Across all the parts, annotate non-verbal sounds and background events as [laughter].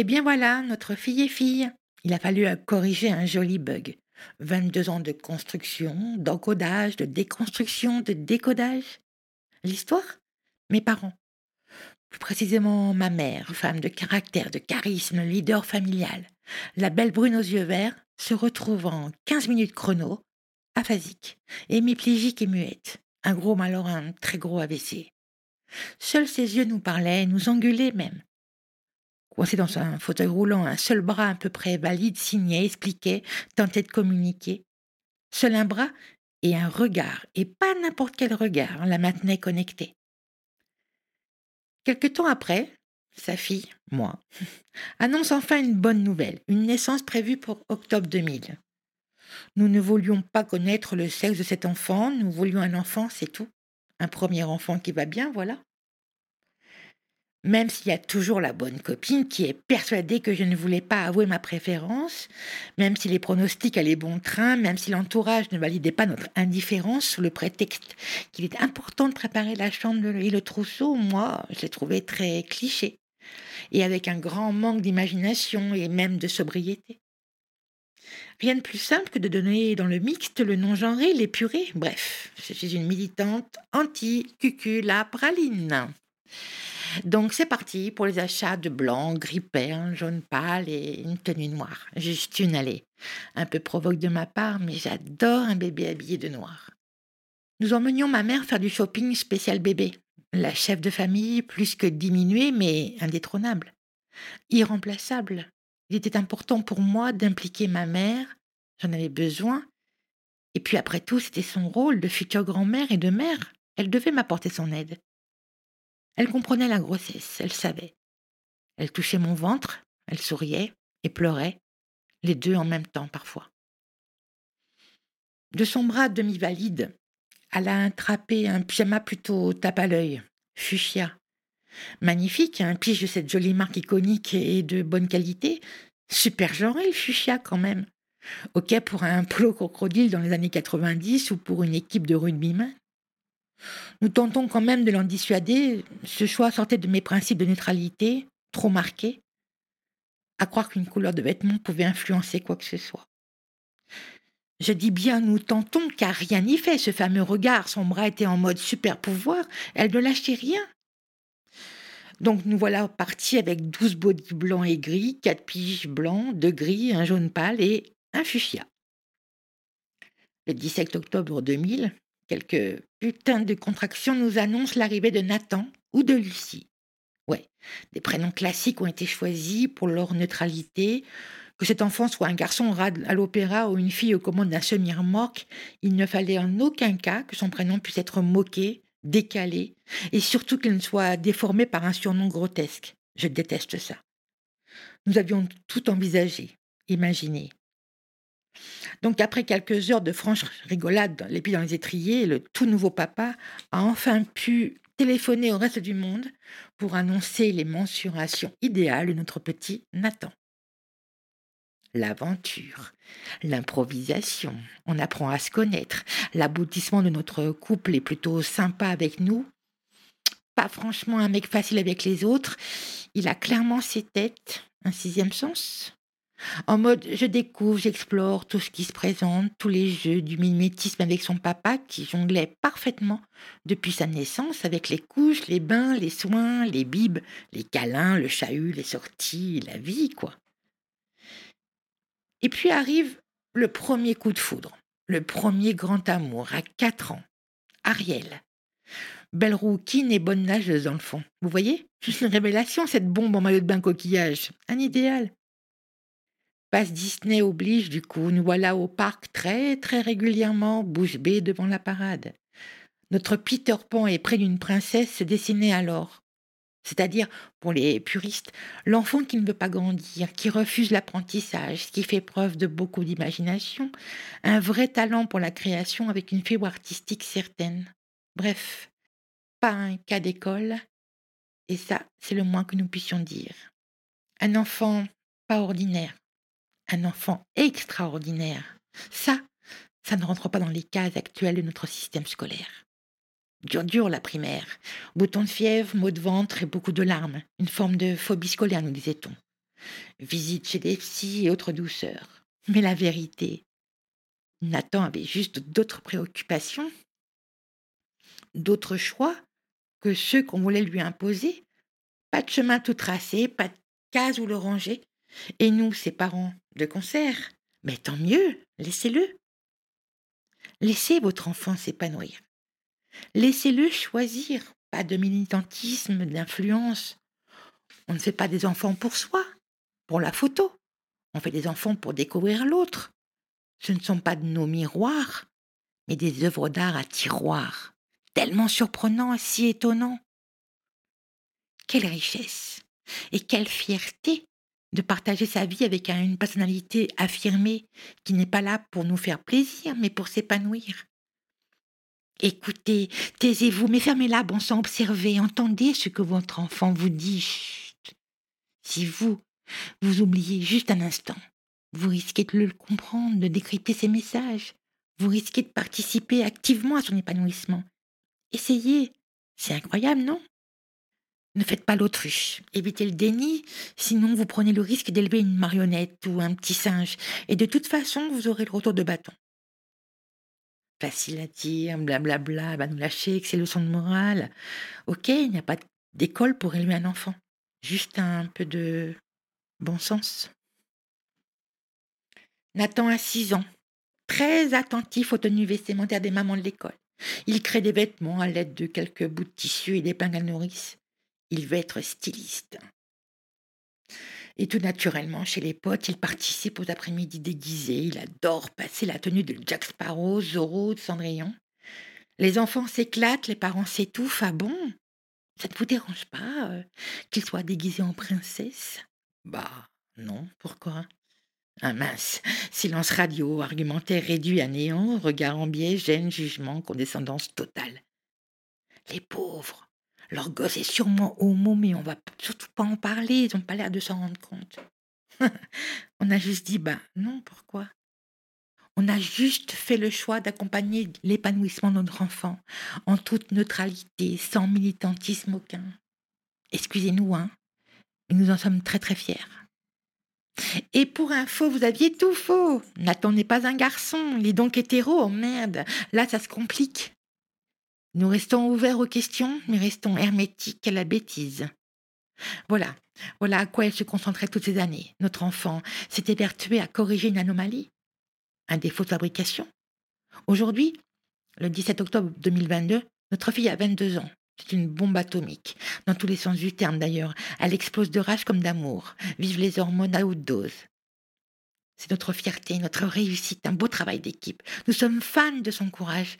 Eh bien voilà, notre fille est fille. Il a fallu corriger un joli bug. 22 ans de construction, d'encodage, de déconstruction, de décodage. L'histoire? Mes parents. Plus précisément ma mère, femme de caractère, de charisme, leader familial. La belle brune aux yeux verts se retrouve en 15 minutes chrono, aphasique, hémiplégique et muette. Un gros alors un très gros AVC. Seuls ses yeux nous parlaient, nous engueulaient même. Coincé dans un fauteuil roulant, un seul bras à peu près valide signait, expliquait, tentait de communiquer. Seul un bras et un regard, et pas n'importe quel regard, la maintenait connectée. Quelque temps après, sa fille, moi, [laughs] annonce enfin une bonne nouvelle, une naissance prévue pour octobre 2000. Nous ne voulions pas connaître le sexe de cet enfant, nous voulions un enfant, c'est tout. Un premier enfant qui va bien, voilà même s'il y a toujours la bonne copine qui est persuadée que je ne voulais pas avouer ma préférence, même si les pronostics allaient bon train, même si l'entourage ne validait pas notre indifférence sous le prétexte qu'il est important de préparer la chambre et le trousseau, moi, je l'ai trouvé très cliché, et avec un grand manque d'imagination et même de sobriété. Rien de plus simple que de donner dans le mixte le non-genré, l'épuré. Bref, je suis une militante anti-cucula praline. Donc c'est parti pour les achats de blanc, gris perle, jaune pâle et une tenue noire. Juste une allée. Un peu provoque de ma part, mais j'adore un bébé habillé de noir. Nous emmenions ma mère faire du shopping spécial bébé. La chef de famille, plus que diminuée, mais indétrônable. Irremplaçable. Il était important pour moi d'impliquer ma mère, j'en avais besoin. Et puis après tout, c'était son rôle de future grand-mère et de mère. Elle devait m'apporter son aide. Elle comprenait la grossesse, elle savait. Elle touchait mon ventre, elle souriait et pleurait, les deux en même temps parfois. De son bras demi-valide, elle a attrapé un pyjama plutôt tape à l'œil, fuchsia. Magnifique, un pige de cette jolie marque iconique et de bonne qualité. Super genré le fuchsia quand même. Ok pour un [laughs] polo crocodile dans les années 90 ou pour une équipe de rugbyman. Nous tentons quand même de l'en dissuader. Ce choix sortait de mes principes de neutralité, trop marqués, à croire qu'une couleur de vêtements pouvait influencer quoi que ce soit. Je dis bien nous tentons, car rien n'y fait. Ce fameux regard, son bras était en mode super pouvoir, elle ne lâchait rien. Donc nous voilà partis avec douze bodys blancs et gris, quatre piges blancs, deux gris, un jaune pâle et un fuchsia. Le 17 octobre 2000, quelques putains de contractions nous annoncent l'arrivée de Nathan ou de Lucie. Ouais, des prénoms classiques ont été choisis pour leur neutralité. Que cet enfant soit un garçon à l'opéra ou une fille aux commandes d'un semi-remorque, il ne fallait en aucun cas que son prénom puisse être moqué, décalé, et surtout qu'il ne soit déformé par un surnom grotesque. Je déteste ça. Nous avions tout envisagé, imaginé. Donc après quelques heures de franche rigolade, les pieds dans les étriers, le tout nouveau papa a enfin pu téléphoner au reste du monde pour annoncer les mensurations idéales de notre petit Nathan. L'aventure, l'improvisation, on apprend à se connaître, l'aboutissement de notre couple est plutôt sympa avec nous, pas franchement un mec facile avec les autres, il a clairement ses têtes, un sixième sens, en mode, je découvre, j'explore tout ce qui se présente, tous les jeux du mimétisme avec son papa qui jonglait parfaitement depuis sa naissance avec les couches, les bains, les soins, les bibes, les câlins, le chahut, les sorties, la vie, quoi. Et puis arrive le premier coup de foudre, le premier grand amour à quatre ans. Ariel. Belle rouquine et bonne nageuse dans le fond? Vous voyez? Une révélation, cette bombe en maillot de bain coquillage. Un idéal. Passe Disney oblige, du coup, nous voilà au parc très très régulièrement, bouche bée devant la parade. Notre Peter Pan est près d'une princesse se dessinait alors. C'est-à-dire, pour les puristes, l'enfant qui ne veut pas grandir, qui refuse l'apprentissage, qui fait preuve de beaucoup d'imagination, un vrai talent pour la création avec une fibre artistique certaine. Bref, pas un cas d'école, et ça, c'est le moins que nous puissions dire. Un enfant pas ordinaire, un enfant extraordinaire. Ça, ça ne rentre pas dans les cases actuelles de notre système scolaire. Dur dur la primaire. Bouton de fièvre, maux de ventre et beaucoup de larmes. Une forme de phobie scolaire, nous disait-on. visite chez des psys et autres douceurs. Mais la vérité, Nathan avait juste d'autres préoccupations, d'autres choix que ceux qu'on voulait lui imposer. Pas de chemin tout tracé, pas de case où le ranger. Et nous, ses parents, de concert. Mais tant mieux, laissez-le. Laissez votre enfant s'épanouir. Laissez-le choisir. Pas de militantisme, d'influence. On ne fait pas des enfants pour soi, pour la photo. On fait des enfants pour découvrir l'autre. Ce ne sont pas de nos miroirs, mais des œuvres d'art à tiroir, tellement surprenants si étonnants. Quelle richesse et quelle fierté de partager sa vie avec une personnalité affirmée qui n'est pas là pour nous faire plaisir, mais pour s'épanouir. Écoutez, taisez-vous, mais fermez-la, bon sang, observez, entendez ce que votre enfant vous dit. Si vous, vous oubliez juste un instant, vous risquez de le comprendre, de décrypter ses messages. Vous risquez de participer activement à son épanouissement. Essayez. C'est incroyable, non? Ne faites pas l'autruche. Évitez le déni, sinon vous prenez le risque d'élever une marionnette ou un petit singe. Et de toute façon, vous aurez le retour de bâton. Facile à dire, blablabla, va nous lâcher, que c'est leçon de morale. Ok, il n'y a pas d'école pour élever un enfant. Juste un peu de bon sens. Nathan a 6 ans, très attentif aux tenues vestimentaires des mamans de l'école. Il crée des vêtements à l'aide de quelques bouts de tissu et d'épingles à nourrice. Il veut être styliste. Et tout naturellement, chez les potes, il participe aux après-midi déguisés. Il adore passer la tenue de Jack Sparrow, Zorro, de Cendrillon. Les enfants s'éclatent, les parents s'étouffent. Ah bon? Ça ne vous dérange pas euh, qu'il soit déguisé en princesse? Bah non, pourquoi? Un mince, silence radio, argumentaire réduit à néant, regard en biais, gêne, jugement, condescendance totale. Les pauvres, leur gosse est sûrement homo, mais on va surtout pas en parler, ils n'ont pas l'air de s'en rendre compte. [laughs] on a juste dit, bah non, pourquoi? On a juste fait le choix d'accompagner l'épanouissement de notre enfant, en toute neutralité, sans militantisme aucun. Excusez-nous, hein, mais nous en sommes très très fiers. Et pour info, vous aviez tout faux. Nathan n'est pas un garçon, il est donc hétéro, oh merde. Là, ça se complique. Nous restons ouverts aux questions, mais restons hermétiques à la bêtise. Voilà, voilà à quoi elle se concentrait toutes ces années. Notre enfant s'était vertué à corriger une anomalie, un défaut de fabrication. Aujourd'hui, le 17 octobre 2022, notre fille a 22 ans. C'est une bombe atomique, dans tous les sens du terme d'ailleurs. Elle explose de rage comme d'amour. Vive les hormones à haute dose. C'est notre fierté, notre réussite, un beau travail d'équipe. Nous sommes fans de son courage.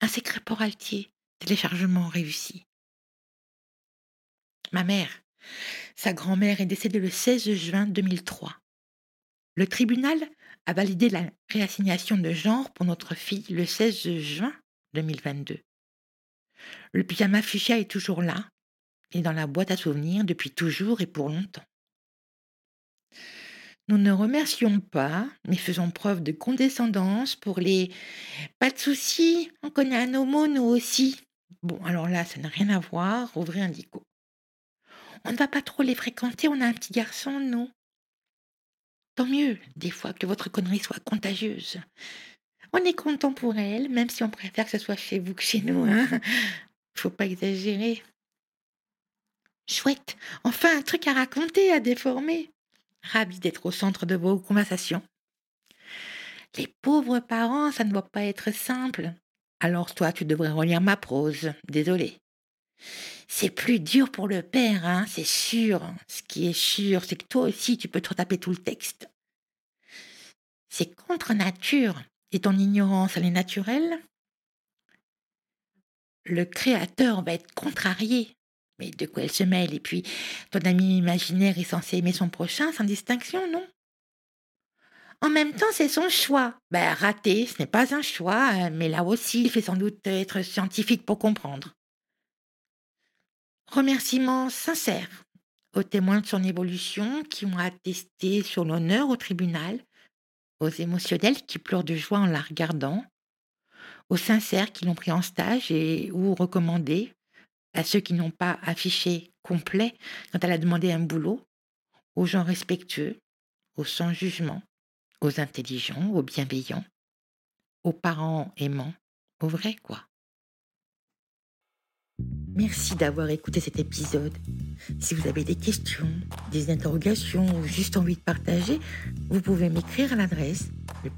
Un secret pour Altier, téléchargement réussi. Ma mère, sa grand-mère est décédée le 16 juin 2003. Le tribunal a validé la réassignation de genre pour notre fille le 16 juin 2022. Le pyjama fuchsia est toujours là, et dans la boîte à souvenirs depuis toujours et pour longtemps. Nous ne remercions pas, mais faisons preuve de condescendance pour les pas de soucis, on connaît un homo nous aussi. Bon, alors là, ça n'a rien à voir, ouvrez un dico. On ne va pas trop les fréquenter, on a un petit garçon, nous. Tant mieux, des fois, que votre connerie soit contagieuse. On est content pour elle, même si on préfère que ce soit chez vous que chez nous. Hein Faut pas exagérer. Chouette, enfin un truc à raconter, à déformer. Ravi d'être au centre de vos conversations. Les pauvres parents, ça ne doit pas être simple. Alors toi, tu devrais relire ma prose. Désolé. C'est plus dur pour le père, hein, c'est sûr. Ce qui est sûr, c'est que toi aussi, tu peux te retaper tout le texte. C'est contre nature. Et ton ignorance, elle est naturelle Le créateur va être contrarié. Mais de quoi elle se mêle? Et puis, ton ami imaginaire est censé aimer son prochain sans distinction, non? En même temps, c'est son choix. Ben, raté, ce n'est pas un choix, mais là aussi, il fait sans doute être scientifique pour comprendre. Remerciements sincères aux témoins de son évolution qui ont attesté sur l'honneur au tribunal aux émotionnels qui pleurent de joie en la regardant, aux sincères qui l'ont pris en stage et ou recommandé, à ceux qui n'ont pas affiché complet quand elle a demandé un boulot, aux gens respectueux, aux sans jugement, aux intelligents, aux bienveillants, aux parents aimants, aux vrais quoi. Merci d'avoir écouté cet épisode. Si vous avez des questions, des interrogations ou juste envie de partager, vous pouvez m'écrire à l'adresse le